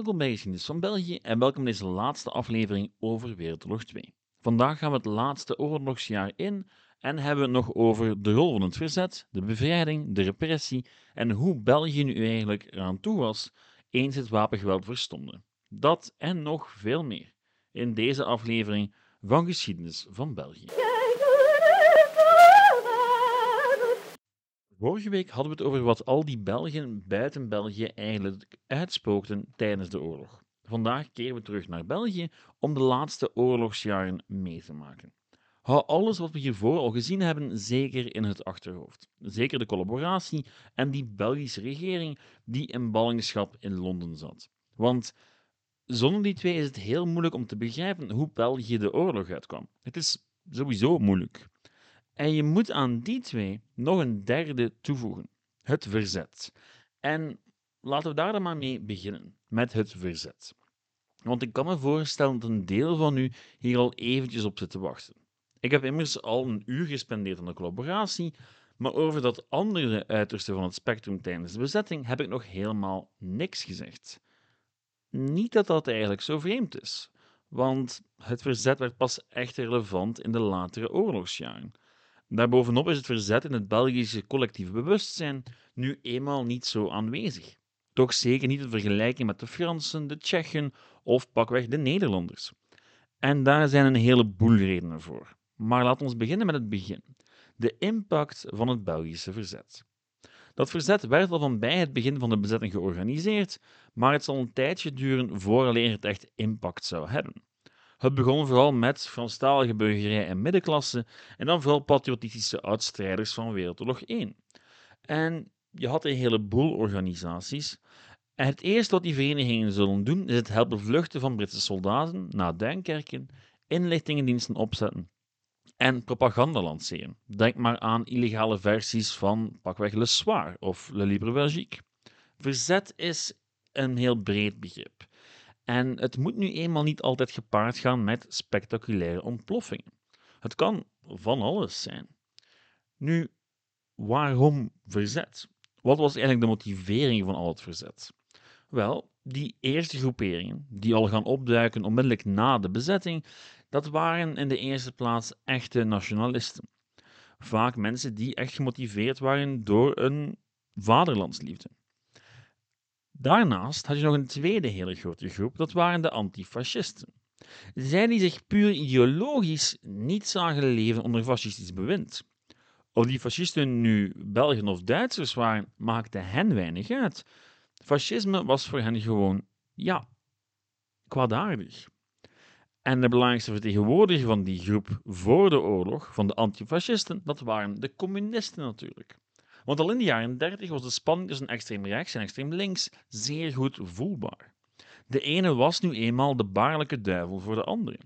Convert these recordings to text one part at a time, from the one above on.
welkom bij Geschiedenis van België en welkom bij deze laatste aflevering over Wereldoorlog 2. Vandaag gaan we het laatste oorlogsjaar in en hebben we het nog over de rol van het verzet, de bevrijding, de repressie en hoe België nu eigenlijk eraan toe was eens het wapengeweld verstomde. Dat en nog veel meer in deze aflevering van Geschiedenis van België. Vorige week hadden we het over wat al die Belgen buiten België eigenlijk uitspookten tijdens de oorlog. Vandaag keren we terug naar België om de laatste oorlogsjaren mee te maken. Hou alles wat we hiervoor al gezien hebben zeker in het achterhoofd. Zeker de collaboratie en die Belgische regering die in ballingschap in Londen zat. Want zonder die twee is het heel moeilijk om te begrijpen hoe België de oorlog uitkwam. Het is sowieso moeilijk. En je moet aan die twee nog een derde toevoegen: het verzet. En laten we daar dan maar mee beginnen, met het verzet. Want ik kan me voorstellen dat een deel van u hier al eventjes op zit te wachten. Ik heb immers al een uur gespendeerd aan de collaboratie, maar over dat andere uiterste van het spectrum tijdens de bezetting heb ik nog helemaal niks gezegd. Niet dat dat eigenlijk zo vreemd is, want het verzet werd pas echt relevant in de latere oorlogsjaren. Daarbovenop is het verzet in het Belgische collectieve bewustzijn nu eenmaal niet zo aanwezig. Toch zeker niet in vergelijking met de Fransen, de Tsjechen of pakweg de Nederlanders. En daar zijn een heleboel redenen voor. Maar laten we beginnen met het begin. De impact van het Belgische verzet. Dat verzet werd al van bij het begin van de bezetting georganiseerd, maar het zal een tijdje duren vooraleer het echt impact zou hebben. Het begon vooral met Franstalige burgerij en middenklasse en dan vooral patriotistische oudstrijders van Wereldoorlog 1. En je had een heleboel organisaties. En het eerste wat die verenigingen zullen doen, is het helpen vluchten van Britse soldaten naar Duinkerken, inlichtingendiensten opzetten en propaganda lanceren. Denk maar aan illegale versies van pakweg Le Soir of Le Libre Belgique. Verzet is een heel breed begrip. En het moet nu eenmaal niet altijd gepaard gaan met spectaculaire ontploffingen. Het kan van alles zijn. Nu, waarom verzet? Wat was eigenlijk de motivering van al het verzet? Wel, die eerste groeperingen, die al gaan opduiken onmiddellijk na de bezetting, dat waren in de eerste plaats echte nationalisten. Vaak mensen die echt gemotiveerd waren door een vaderlandsliefde. Daarnaast had je nog een tweede hele grote groep, dat waren de antifascisten. Zij die zich puur ideologisch niet zagen leven onder fascistisch bewind. Of die fascisten nu Belgen of Duitsers waren, maakte hen weinig uit. Fascisme was voor hen gewoon, ja, kwaadaardig. En de belangrijkste vertegenwoordiger van die groep voor de oorlog, van de antifascisten, dat waren de communisten natuurlijk. Want al in de jaren 30 was de spanning tussen extreem rechts en extreem links zeer goed voelbaar. De ene was nu eenmaal de baarlijke duivel voor de andere.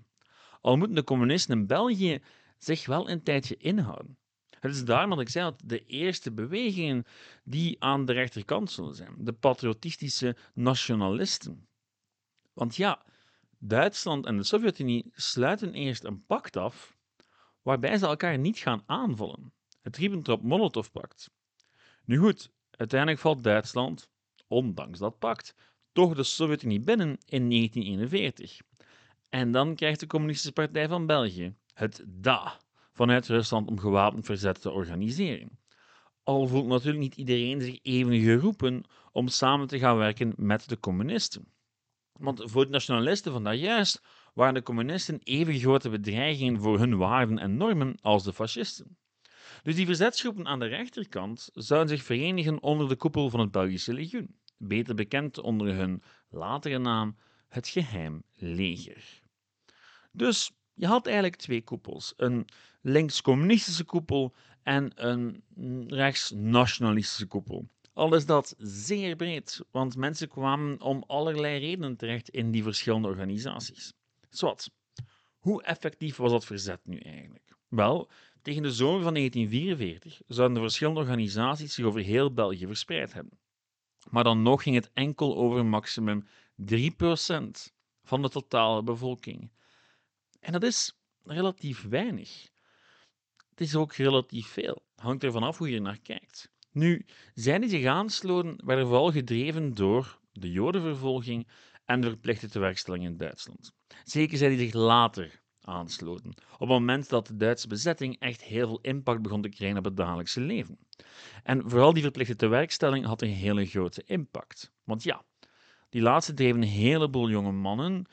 Al moeten de communisten in België zich wel een tijdje inhouden. Het is daarom dat ik zei dat de eerste bewegingen die aan de rechterkant zullen zijn, de patriotistische nationalisten. Want ja, Duitsland en de Sovjet-Unie sluiten eerst een pact af waarbij ze elkaar niet gaan aanvallen. Het Ribbentrop-Molotov-pact. Nu goed, uiteindelijk valt Duitsland, ondanks dat pact, toch de Sovjet-Unie binnen in 1941. En dan krijgt de Communistische Partij van België het DA vanuit Rusland om gewapend verzet te organiseren. Al voelt natuurlijk niet iedereen zich even geroepen om samen te gaan werken met de communisten. Want voor de nationalisten van daar juist waren de communisten even grote bedreigingen voor hun waarden en normen als de fascisten. Dus die verzetsgroepen aan de rechterkant zouden zich verenigen onder de koepel van het Belgische legioen, beter bekend onder hun latere naam het Geheim Leger. Dus je had eigenlijk twee koepels: een links-communistische koepel en een rechts-nationalistische koepel. Al is dat zeer breed, want mensen kwamen om allerlei redenen terecht in die verschillende organisaties. Zwat, hoe effectief was dat verzet nu eigenlijk? Wel, tegen de zomer van 1944 zouden de verschillende organisaties zich over heel België verspreid hebben. Maar dan nog ging het enkel over maximum 3% van de totale bevolking. En dat is relatief weinig. Het is ook relatief veel. Hangt ervan af hoe je er naar kijkt. Nu, zij die zich aansloten, werden vooral gedreven door de Jodenvervolging en de verplichte tewerkstelling in Duitsland. Zeker zij die zich later aansloten, op het moment dat de Duitse bezetting echt heel veel impact begon te krijgen op het dagelijkse leven. En vooral die verplichte tewerkstelling had een hele grote impact. Want ja, die laatste dreven een heleboel jonge mannen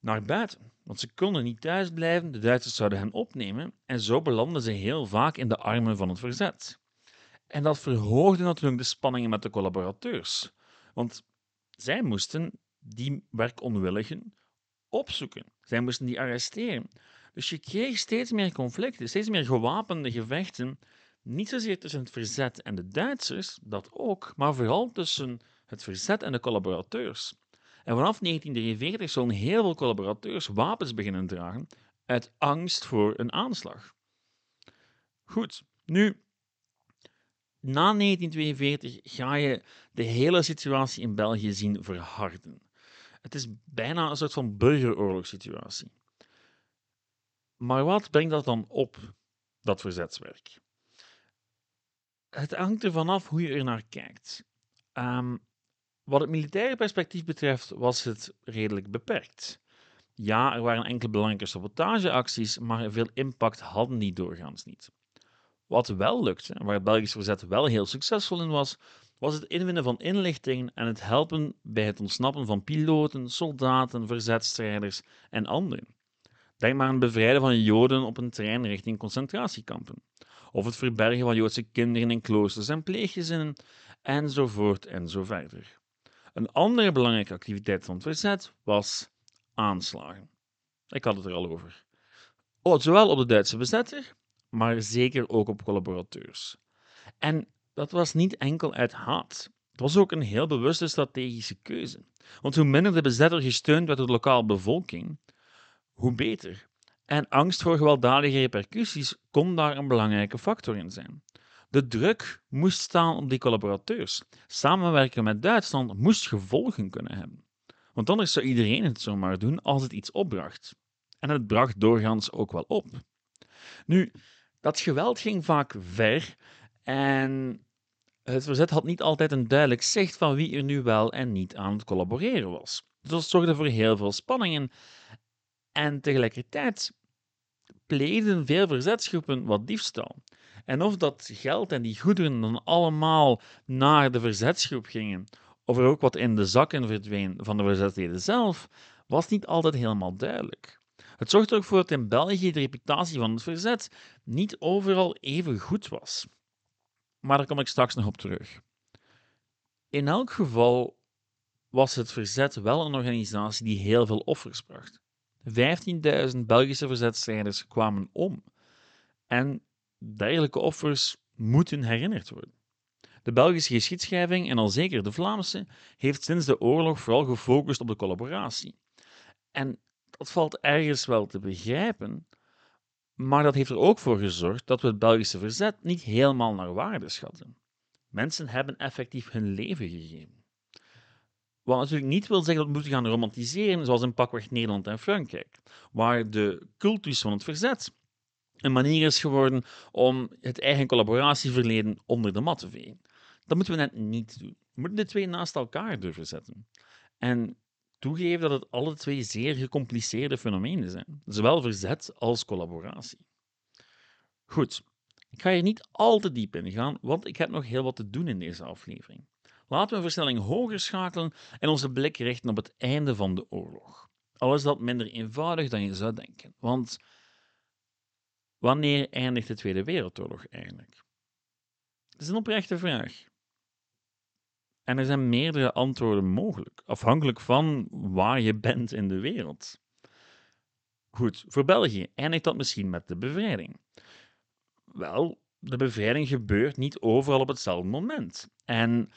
naar buiten. Want ze konden niet thuis blijven, de Duitsers zouden hen opnemen en zo belanden ze heel vaak in de armen van het verzet. En dat verhoogde natuurlijk de spanningen met de collaborateurs. Want zij moesten die werkonwilligen opzoeken. Zij moesten die arresteren. Dus je kreeg steeds meer conflicten, steeds meer gewapende gevechten. Niet zozeer tussen het verzet en de Duitsers, dat ook, maar vooral tussen het verzet en de collaborateurs. En vanaf 1943 zullen heel veel collaborateurs wapens beginnen dragen uit angst voor een aanslag. Goed, nu, na 1942 ga je de hele situatie in België zien verharden. Het is bijna een soort van burgeroorlogssituatie. Maar wat brengt dat dan op, dat verzetswerk? Het hangt ervan af hoe je er naar kijkt. Um, wat het militaire perspectief betreft was het redelijk beperkt. Ja, er waren enkele belangrijke sabotageacties, maar veel impact hadden die doorgaans niet. Wat wel lukte, en waar het Belgisch verzet wel heel succesvol in was, was het inwinnen van inlichtingen en het helpen bij het ontsnappen van piloten, soldaten, verzetstrijders en anderen. Denk maar aan het bevrijden van Joden op een trein richting concentratiekampen, of het verbergen van Joodse kinderen in kloosters en pleeggezinnen, enzovoort en zo verder. Een andere belangrijke activiteit van het verzet was aanslagen. Ik had het er al over. Oh, zowel op de Duitse bezetter, maar zeker ook op collaborateurs. En dat was niet enkel uit haat. Het was ook een heel bewuste strategische keuze. Want hoe minder de bezetter gesteund werd door de lokale bevolking, hoe beter. En angst voor gewelddadige repercussies kon daar een belangrijke factor in zijn. De druk moest staan op die collaborateurs. Samenwerken met Duitsland moest gevolgen kunnen hebben. Want anders zou iedereen het zomaar doen als het iets opbracht. En het bracht doorgaans ook wel op. Nu, dat geweld ging vaak ver en het verzet had niet altijd een duidelijk zicht van wie er nu wel en niet aan het collaboreren was. Dus dat zorgde voor heel veel spanningen. En tegelijkertijd pleegden veel verzetsgroepen wat diefstal. En of dat geld en die goederen dan allemaal naar de verzetsgroep gingen, of er ook wat in de zakken verdween van de verzetsleden zelf, was niet altijd helemaal duidelijk. Het zorgde ook voor dat in België de reputatie van het verzet niet overal even goed was. Maar daar kom ik straks nog op terug. In elk geval was het verzet wel een organisatie die heel veel offers bracht. 15.000 Belgische verzetstrijders kwamen om. En dergelijke offers moeten herinnerd worden. De Belgische geschiedschrijving, en al zeker de Vlaamse, heeft sinds de oorlog vooral gefocust op de collaboratie. En dat valt ergens wel te begrijpen, maar dat heeft er ook voor gezorgd dat we het Belgische verzet niet helemaal naar waarde schatten. Mensen hebben effectief hun leven gegeven. Wat natuurlijk niet wil zeggen dat we moeten gaan romantiseren, zoals in pakweg Nederland en Frankrijk, waar de cultus van het verzet een manier is geworden om het eigen collaboratieverleden onder de mat te vegen. Dat moeten we net niet doen. We moeten de twee naast elkaar durven zetten. En toegeven dat het alle twee zeer gecompliceerde fenomenen zijn, zowel verzet als collaboratie. Goed, ik ga hier niet al te diep in gaan, want ik heb nog heel wat te doen in deze aflevering. Laten we versnelling hoger schakelen en onze blik richten op het einde van de oorlog. Al is dat minder eenvoudig dan je zou denken, want Wanneer eindigt de Tweede Wereldoorlog eigenlijk? Dat is een oprechte vraag. En er zijn meerdere antwoorden mogelijk, afhankelijk van waar je bent in de wereld. Goed, voor België eindigt dat misschien met de bevrijding. Wel, de bevrijding gebeurt niet overal op hetzelfde moment. En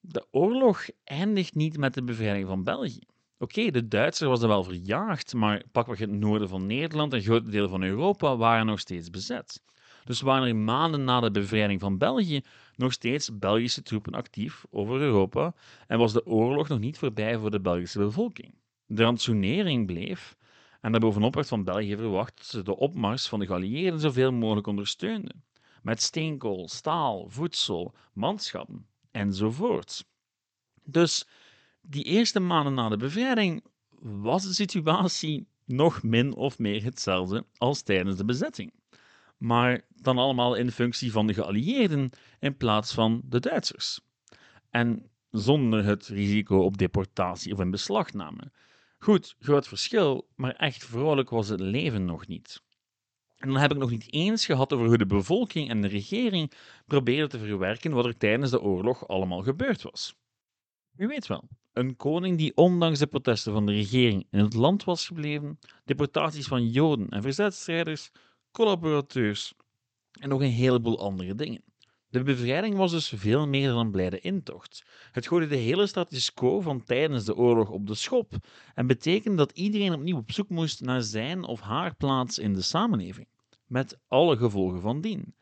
de oorlog eindigt niet met de bevrijding van België. Oké, de Duitsers was er wel verjaagd, maar pakweg het noorden van Nederland en grote delen van Europa waren nog steeds bezet. Dus waren er maanden na de bevrijding van België nog steeds Belgische troepen actief over Europa en was de oorlog nog niet voorbij voor de Belgische bevolking. De rantsoenering bleef en daarbovenop werd van België verwacht dat ze de opmars van de geallieerden zoveel mogelijk ondersteunden. Met steenkool, staal, voedsel, manschappen enzovoort. Dus die eerste maanden na de bevrijding was de situatie nog min of meer hetzelfde als tijdens de bezetting. Maar dan allemaal in functie van de geallieerden in plaats van de Duitsers. En zonder het risico op deportatie of in beslagname. Goed, groot verschil, maar echt vrolijk was het leven nog niet. En dan heb ik nog niet eens gehad over hoe de bevolking en de regering probeerden te verwerken wat er tijdens de oorlog allemaal gebeurd was. U weet wel, een koning die ondanks de protesten van de regering in het land was gebleven, deportaties van Joden en verzetstrijders, collaborateurs en nog een heleboel andere dingen. De bevrijding was dus veel meer dan een blijde intocht. Het gooide de hele status quo van tijdens de oorlog op de schop en betekende dat iedereen opnieuw op zoek moest naar zijn of haar plaats in de samenleving, met alle gevolgen van dien.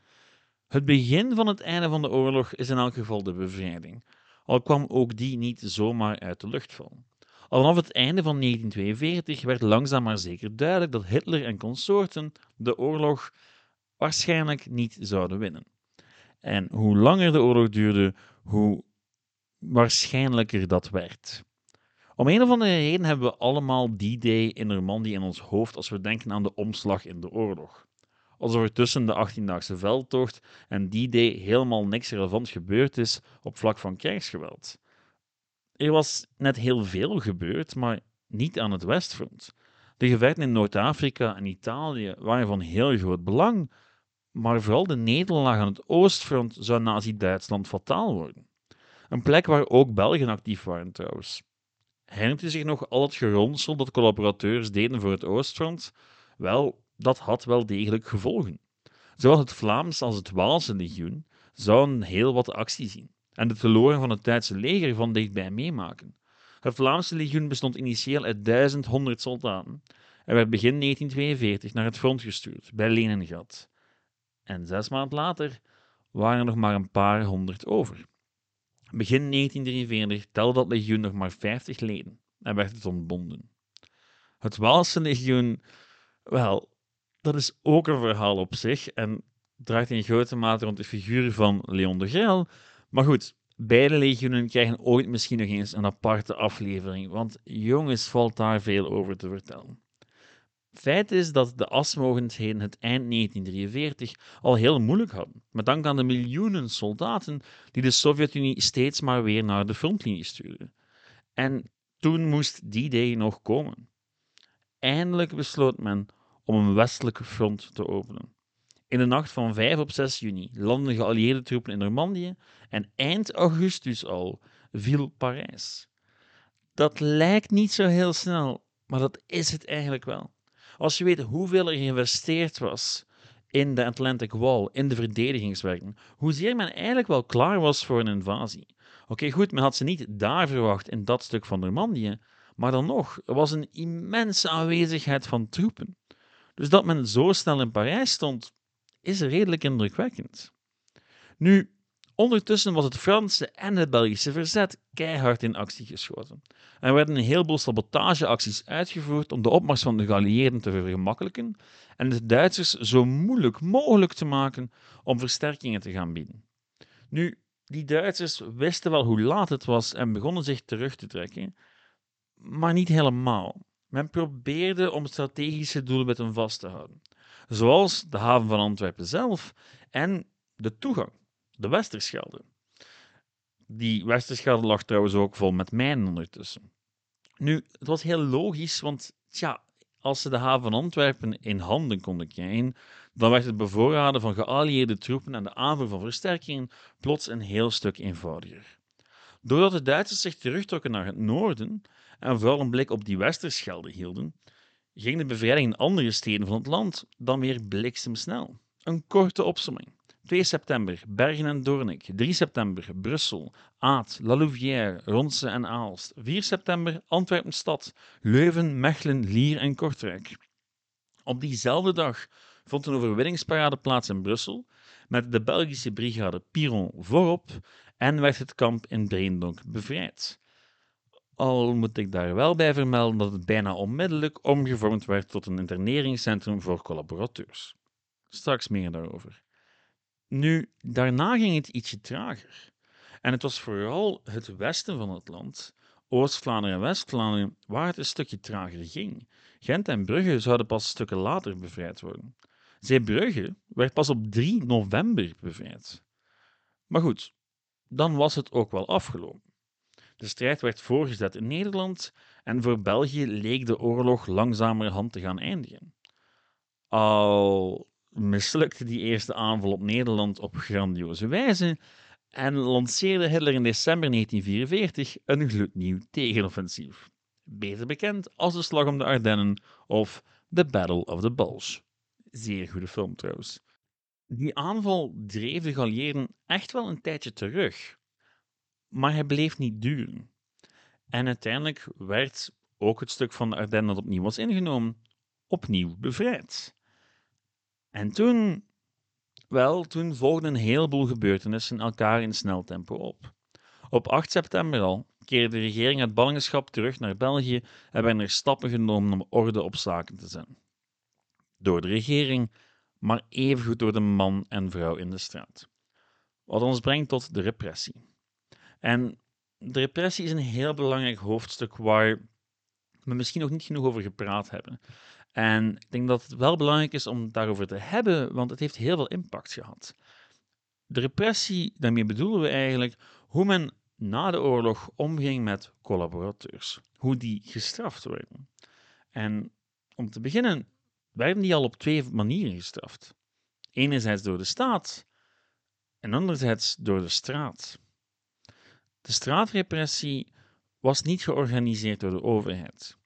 Het begin van het einde van de oorlog is in elk geval de bevrijding, al kwam ook die niet zomaar uit de lucht vallen. Al vanaf het einde van 1942 werd langzaam maar zeker duidelijk dat Hitler en consorten de oorlog waarschijnlijk niet zouden winnen. En hoe langer de oorlog duurde, hoe waarschijnlijker dat werd. Om een of andere reden hebben we allemaal die day in Normandië in ons hoofd als we denken aan de omslag in de oorlog. Alsof er tussen de 18-daagse veldtocht en die day helemaal niks relevant gebeurd is op vlak van krijgsgeweld. Er was net heel veel gebeurd, maar niet aan het Westfront. De gevechten in Noord-Afrika en Italië waren van heel groot belang, maar vooral de nederlaag aan het Oostfront zou Nazi-Duitsland fataal worden. Een plek waar ook Belgen actief waren trouwens. Herinnert u zich nog al het geronsel dat collaborateurs deden voor het Oostfront? Wel, dat had wel degelijk gevolgen. Zowel het Vlaams als het Waalse legioen zouden heel wat actie zien en de teloren van het Duitse leger van dichtbij meemaken. Het Vlaamse legioen bestond initieel uit 1100 soldaten en werd begin 1942 naar het front gestuurd, bij Leningrad. En zes maanden later waren er nog maar een paar honderd over. Begin 1943 telde dat legioen nog maar 50 leden en werd het ontbonden. Het Waalse legioen, wel, dat is ook een verhaal op zich en draait in grote mate rond de figuur van Leon de. Maar goed, beide legioenen krijgen ooit misschien nog eens een aparte aflevering, want jongens valt daar veel over te vertellen. Feit is dat de asmogendheden het eind 1943 al heel moeilijk hadden, met dank aan de miljoenen soldaten die de Sovjet-Unie steeds maar weer naar de frontlinie stuurde. En toen moest die day nog komen. Eindelijk besloot men om een westelijke front te openen. In de nacht van 5 op 6 juni landden geallieerde troepen in Normandië en eind augustus al viel Parijs. Dat lijkt niet zo heel snel, maar dat is het eigenlijk wel. Als je weet hoeveel er geïnvesteerd was in de Atlantic Wall, in de verdedigingswerken, hoezeer men eigenlijk wel klaar was voor een invasie. Oké, goed, men had ze niet daar verwacht, in dat stuk van Normandië, maar dan nog, er was een immense aanwezigheid van troepen. Dus dat men zo snel in Parijs stond, is redelijk indrukwekkend. Nu, ondertussen was het Franse en het Belgische verzet keihard in actie geschoten. Er werden een heleboel sabotageacties uitgevoerd om de opmars van de geallieerden te vergemakkelijken en de Duitsers zo moeilijk mogelijk te maken om versterkingen te gaan bieden. Nu, die Duitsers wisten wel hoe laat het was en begonnen zich terug te trekken, maar niet helemaal. Men probeerde om strategische doelwitten vast te houden, zoals de haven van Antwerpen zelf en de toegang, de Westerschelde. Die Westerschelde lag trouwens ook vol met mijnen ondertussen. Nu, het was heel logisch, want tja, als ze de haven van Antwerpen in handen konden krijgen, dan werd het bevoorraden van geallieerde troepen en de aanvoer van versterkingen plots een heel stuk eenvoudiger. Doordat de Duitsers zich terugtrokken naar het noorden en vooral een blik op die Westerschelde hielden, ging de bevrijding in andere steden van het land dan weer bliksemsnel. Een korte opsomming. 2 september Bergen en Doornik. 3 september Brussel, Aad, La Louvière, Ronse en Aalst. 4 september Antwerpen stad, Leuven, Mechelen, Lier en Kortrijk. Op diezelfde dag vond een overwinningsparade plaats in Brussel met de Belgische brigade Piron voorop en werd het kamp in Breendonk bevrijd. Al moet ik daar wel bij vermelden dat het bijna onmiddellijk omgevormd werd tot een interneringscentrum voor collaborateurs. Straks meer daarover. Nu, daarna ging het ietsje trager. En het was vooral het westen van het land, Oost-Vlaanderen en West-Vlaanderen, waar het een stukje trager ging. Gent en Brugge zouden pas stukken later bevrijd worden. Zeebrugge werd pas op 3 november bevrijd. Maar goed, dan was het ook wel afgelopen. De strijd werd voorgezet in Nederland en voor België leek de oorlog langzamerhand te gaan eindigen. Al mislukte die eerste aanval op Nederland op grandioze wijze en lanceerde Hitler in december 1944 een gloednieuw tegenoffensief, beter bekend als de Slag om de Ardennen of The Battle of the Bulge. Zeer goede film trouwens. Die aanval dreef de Galliëren echt wel een tijdje terug, maar hij bleef niet duren. En uiteindelijk werd ook het stuk van de Ardennen dat opnieuw was ingenomen, opnieuw bevrijd. En toen, wel, toen volgden een heleboel gebeurtenissen elkaar in snel tempo op. Op 8 september al keerde de regering uit ballingschap terug naar België en werden er stappen genomen om orde op zaken te zetten. Door de regering, maar evengoed door de man en vrouw in de straat. Wat ons brengt tot de repressie. En de repressie is een heel belangrijk hoofdstuk waar we misschien nog niet genoeg over gepraat hebben. En ik denk dat het wel belangrijk is om daarover te hebben, want het heeft heel veel impact gehad. De repressie, daarmee bedoelen we eigenlijk hoe men na de oorlog omging met collaborateurs, hoe die gestraft werden. En om te beginnen werden die al op twee manieren gestraft. Enerzijds door de staat en anderzijds door de straat. De straatrepressie was niet georganiseerd door de overheid.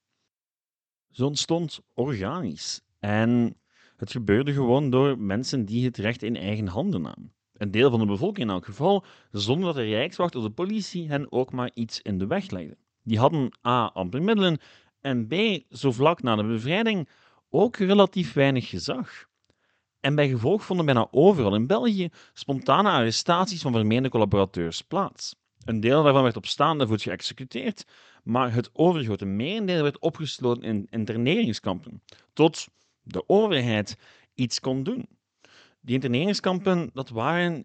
Ze ontstond organisch en het gebeurde gewoon door mensen die het recht in eigen handen namen. Een deel van de bevolking in elk geval, zonder dat de Rijkswacht of de politie hen ook maar iets in de weg legde. Die hadden A. amper middelen en B. zo vlak na de bevrijding ook relatief weinig gezag. En bij gevolg vonden bijna overal in België spontane arrestaties van vermeende collaborateurs plaats. Een deel daarvan werd op staande voet geëxecuteerd, maar het overgrote merendeel werd opgesloten in interneringskampen, tot de overheid iets kon doen. Die interneringskampen, dat waren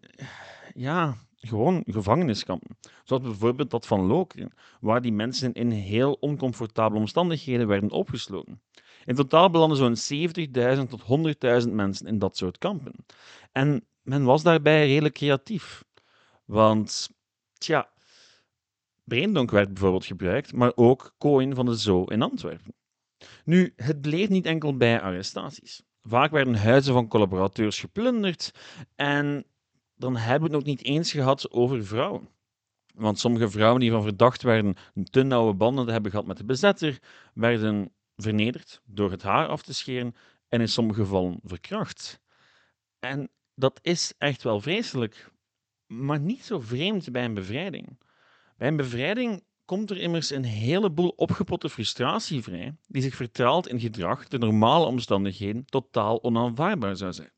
ja, gewoon gevangeniskampen. Zoals bijvoorbeeld dat van Lokeren, waar die mensen in heel oncomfortabele omstandigheden werden opgesloten. In totaal belanden zo'n 70.000 tot 100.000 mensen in dat soort kampen. En men was daarbij redelijk creatief. Want, tja, Breendonk werd bijvoorbeeld gebruikt, maar ook Coin van de Zo in Antwerpen. Nu, het bleef niet enkel bij arrestaties. Vaak werden huizen van collaborateurs geplunderd en dan hebben we het nog niet eens gehad over vrouwen. Want sommige vrouwen die van verdacht werden te nauwe banden te hebben gehad met de bezetter, werden vernederd door het haar af te scheren en in sommige gevallen verkracht. En dat is echt wel vreselijk, maar niet zo vreemd bij een bevrijding. Bij een bevrijding komt er immers een heleboel opgepotte frustratie vrij, die zich vertaalt in gedrag de normale omstandigheden totaal onaanvaardbaar zou zijn.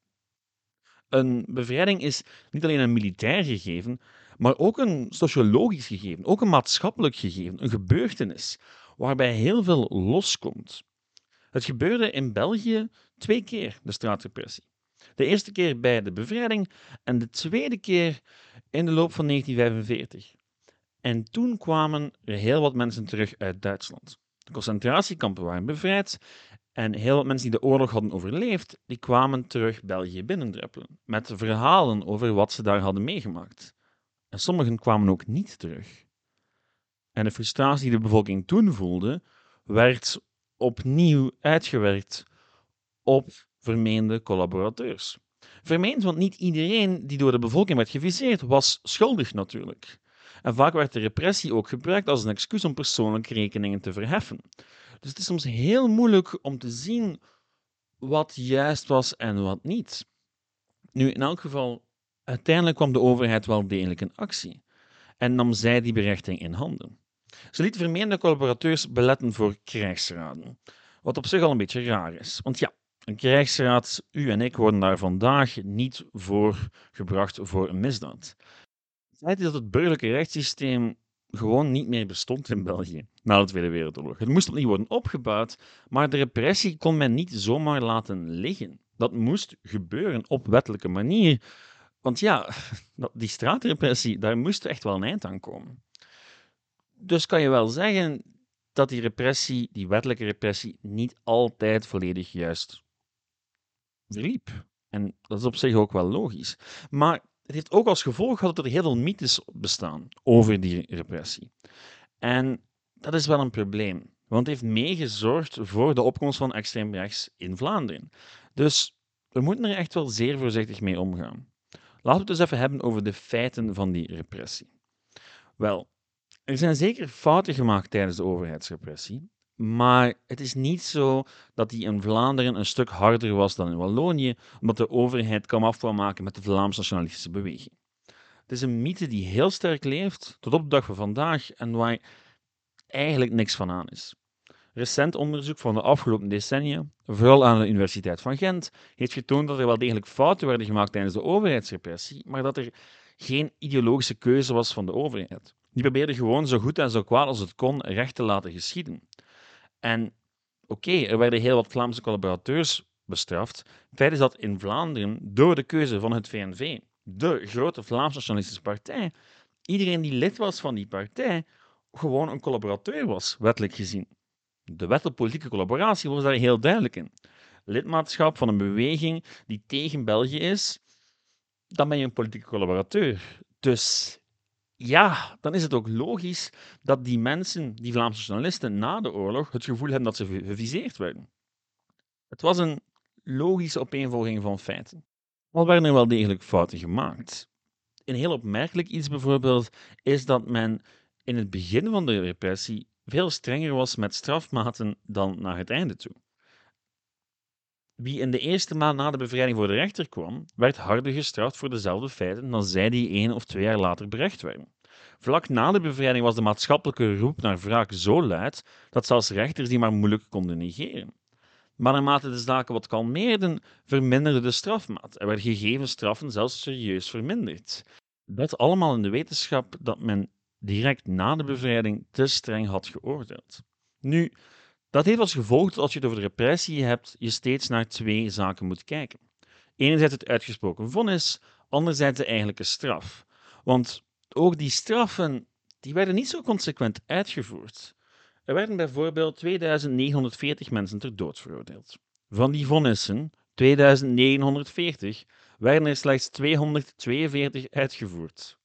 Een bevrijding is niet alleen een militair gegeven, maar ook een sociologisch gegeven, ook een maatschappelijk gegeven, een gebeurtenis, waarbij heel veel loskomt. Het gebeurde in België twee keer, de straatrepressie. De eerste keer bij de bevrijding en de tweede keer in de loop van 1945. En toen kwamen heel wat mensen terug uit Duitsland. De concentratiekampen waren bevrijd en heel wat mensen die de oorlog hadden overleefd, die kwamen terug België binnendruppelen met verhalen over wat ze daar hadden meegemaakt. En sommigen kwamen ook niet terug. En de frustratie die de bevolking toen voelde, werd opnieuw uitgewerkt op vermeende collaborateurs. Vermeend, want niet iedereen die door de bevolking werd geviseerd was schuldig natuurlijk. En vaak werd de repressie ook gebruikt als een excuus om persoonlijke rekeningen te verheffen. Dus het is soms heel moeilijk om te zien wat juist was en wat niet. Nu, in elk geval, uiteindelijk kwam de overheid wel degelijk in actie en nam zij die berechting in handen. Ze liet vermeende collaborateurs beletten voor krijgsraden, wat op zich al een beetje raar is. Want ja, een krijgsraad, u en ik worden daar vandaag niet voor gebracht voor een misdaad. Het feit is dat het burgerlijke rechtssysteem gewoon niet meer bestond in België na de Tweede Wereldoorlog. Het moest opnieuw worden opgebouwd, maar de repressie kon men niet zomaar laten liggen. Dat moest gebeuren op wettelijke manier. Want ja, die straatrepressie, daar moest echt wel een eind aan komen. Dus kan je wel zeggen dat die repressie, die wettelijke repressie, niet altijd volledig juist verliep. En dat is op zich ook wel logisch. Maar het heeft ook als gevolg gehad dat er heel veel mythes bestaan over die repressie. En dat is wel een probleem, want het heeft meegezorgd voor de opkomst van extreem rechts in Vlaanderen. Dus we moeten er echt wel zeer voorzichtig mee omgaan. Laten we het dus even hebben over de feiten van die repressie. Wel, er zijn zeker fouten gemaakt tijdens de overheidsrepressie, maar het is niet zo dat die in Vlaanderen een stuk harder was dan in Wallonië, omdat de overheid kwam af maken met de Vlaamse nationalistische beweging. Het is een mythe die heel sterk leeft tot op de dag van vandaag en waar eigenlijk niks van aan is. Recent onderzoek van de afgelopen decennia, vooral aan de Universiteit van Gent, heeft getoond dat er wel degelijk fouten werden gemaakt tijdens de overheidsrepressie, maar dat er geen ideologische keuze was van de overheid. Die probeerde gewoon zo goed en zo kwaad als het kon recht te laten geschieden. En oké, er werden heel wat Vlaamse collaborateurs bestraft. Feit is dat in Vlaanderen, door de keuze van het VNV, de grote Vlaamse Nationalistische Partij, iedereen die lid was van die partij, gewoon een collaborateur was, wettelijk gezien. De wet op politieke collaboratie was daar heel duidelijk in. Lidmaatschap van een beweging die tegen België is, dan ben je een politieke collaborateur. Dus ja, dan is het ook logisch dat die mensen, die Vlaamse journalisten, na de oorlog het gevoel hebben dat ze geviseerd werden. Het was een logische opeenvolging van feiten. Al werden er wel degelijk fouten gemaakt. Een heel opmerkelijk iets bijvoorbeeld is dat men in het begin van de repressie veel strenger was met strafmaten dan naar het einde toe. Wie in de eerste maand na de bevrijding voor de rechter kwam, werd harder gestraft voor dezelfde feiten dan zij die één of twee jaar later berecht werden. Vlak na de bevrijding was de maatschappelijke roep naar wraak zo luid dat zelfs rechters die maar moeilijk konden negeren. Maar naarmate de zaken wat kalmeerden, verminderde de strafmaat. Er werden gegeven straffen zelfs serieus verminderd. Dat allemaal in de wetenschap dat men direct na de bevrijding te streng had geoordeeld. Nu, dat heeft als gevolg dat als je het over de repressie hebt, je steeds naar twee zaken moet kijken. Enerzijds het uitgesproken vonnis, anderzijds de eigenlijke straf. Want ook die straffen die werden niet zo consequent uitgevoerd. Er werden bijvoorbeeld 2940 mensen ter dood veroordeeld. Van die vonnissen, 2940, werden er slechts 242 uitgevoerd.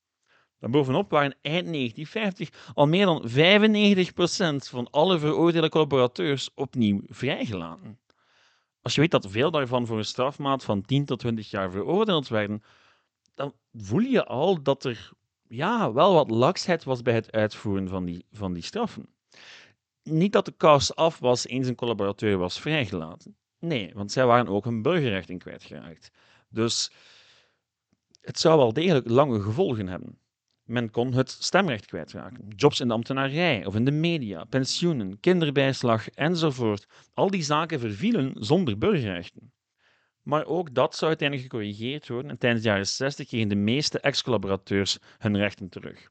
Daarbovenop waren eind 1950 al meer dan 95% van alle veroordeelde collaborateurs opnieuw vrijgelaten. Als je weet dat veel daarvan voor een strafmaat van 10 tot 20 jaar veroordeeld werden, dan voel je al dat er ja, wel wat laksheid was bij het uitvoeren van die, van die straffen. Niet dat de kous af was eens een collaborateur was vrijgelaten. Nee, want zij waren ook hun burgerrechten kwijtgeraakt. Dus het zou wel degelijk lange gevolgen hebben. Men kon het stemrecht kwijtraken, jobs in de ambtenarij of in de media, pensioenen, kinderbijslag enzovoort. Al die zaken vervielen zonder burgerrechten. Maar ook dat zou uiteindelijk gecorrigeerd worden en tijdens de jaren 60 kregen de meeste ex-collaborateurs hun rechten terug.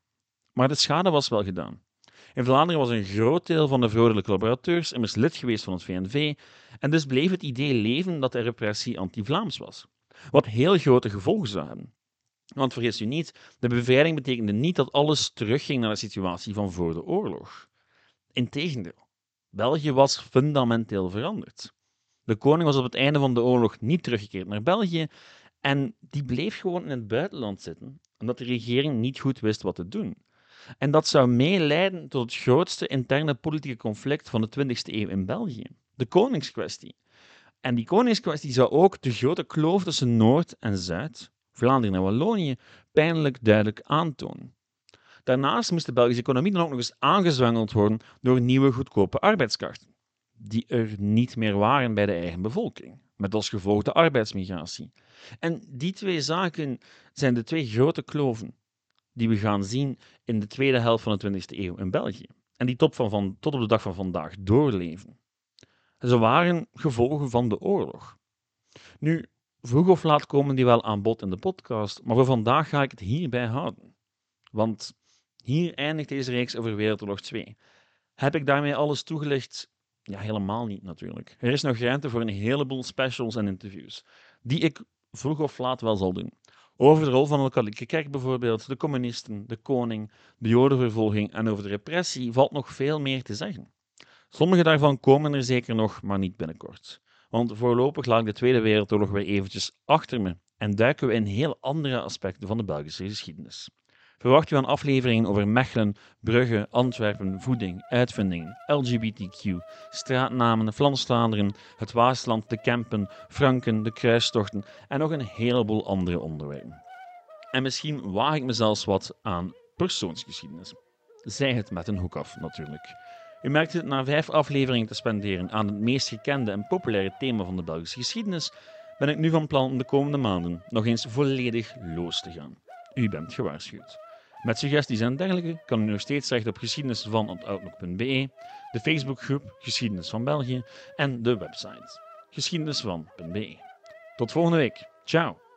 Maar de schade was wel gedaan. In Vlaanderen was een groot deel van de veroordeelde collaborateurs immers lid geweest van het VNV en dus bleef het idee leven dat de repressie anti-Vlaams was. Wat heel grote gevolgen zou hebben. Want vergis u niet, de bevrijding betekende niet dat alles terugging naar de situatie van voor de oorlog. Integendeel, België was fundamenteel veranderd. De koning was op het einde van de oorlog niet teruggekeerd naar België en die bleef gewoon in het buitenland zitten, omdat de regering niet goed wist wat te doen. En dat zou meeleiden tot het grootste interne politieke conflict van de 20e eeuw in België, de koningskwestie. En die koningskwestie zou ook de grote kloof tussen Noord en Zuid, Vlaanderen en Wallonië, pijnlijk duidelijk aantonen. Daarnaast moest de Belgische economie dan ook nog eens aangezwengeld worden door nieuwe goedkope arbeidskrachten die er niet meer waren bij de eigen bevolking, met als gevolg de arbeidsmigratie. En die twee zaken zijn de twee grote kloven die we gaan zien in de tweede helft van de 20e eeuw in België. En die tot, van, van, tot op de dag van vandaag doorleven. Ze waren gevolgen van de oorlog. Nu, vroeg of laat komen die wel aan bod in de podcast, maar voor vandaag ga ik het hierbij houden. Want hier eindigt deze reeks over Wereldoorlog 2. Heb ik daarmee alles toegelicht ja, helemaal niet natuurlijk. Er is nog ruimte voor een heleboel specials en interviews, die ik vroeg of laat wel zal doen. Over de rol van de katholieke kerk bijvoorbeeld, de communisten, de koning, de jodenvervolging en over de repressie valt nog veel meer te zeggen. Sommige daarvan komen er zeker nog, maar niet binnenkort. Want voorlopig laat de Tweede Wereldoorlog weer eventjes achter me en duiken we in heel andere aspecten van de Belgische geschiedenis. Verwacht u aan afleveringen over Mechelen, Brugge, Antwerpen, voeding, uitvindingen, LGBTQ, straatnamen, Vlaams-Vlaanderen, het Waasland, de Kempen, Franken, de kruistochten en nog een heleboel andere onderwerpen. En misschien waag ik me zelfs wat aan persoonsgeschiedenis. Zij het met een hoek af, natuurlijk. U merkt het na vijf afleveringen te spenderen aan het meest gekende en populaire thema van de Belgische geschiedenis, ben ik nu van plan om de komende maanden nog eens volledig los te gaan. U bent gewaarschuwd. Met suggesties en dergelijke kan u nog steeds terecht op geschiedenisvan.outlook.be, de Facebookgroep Geschiedenis van België en de website geschiedenisvan.be. Tot volgende week. Ciao.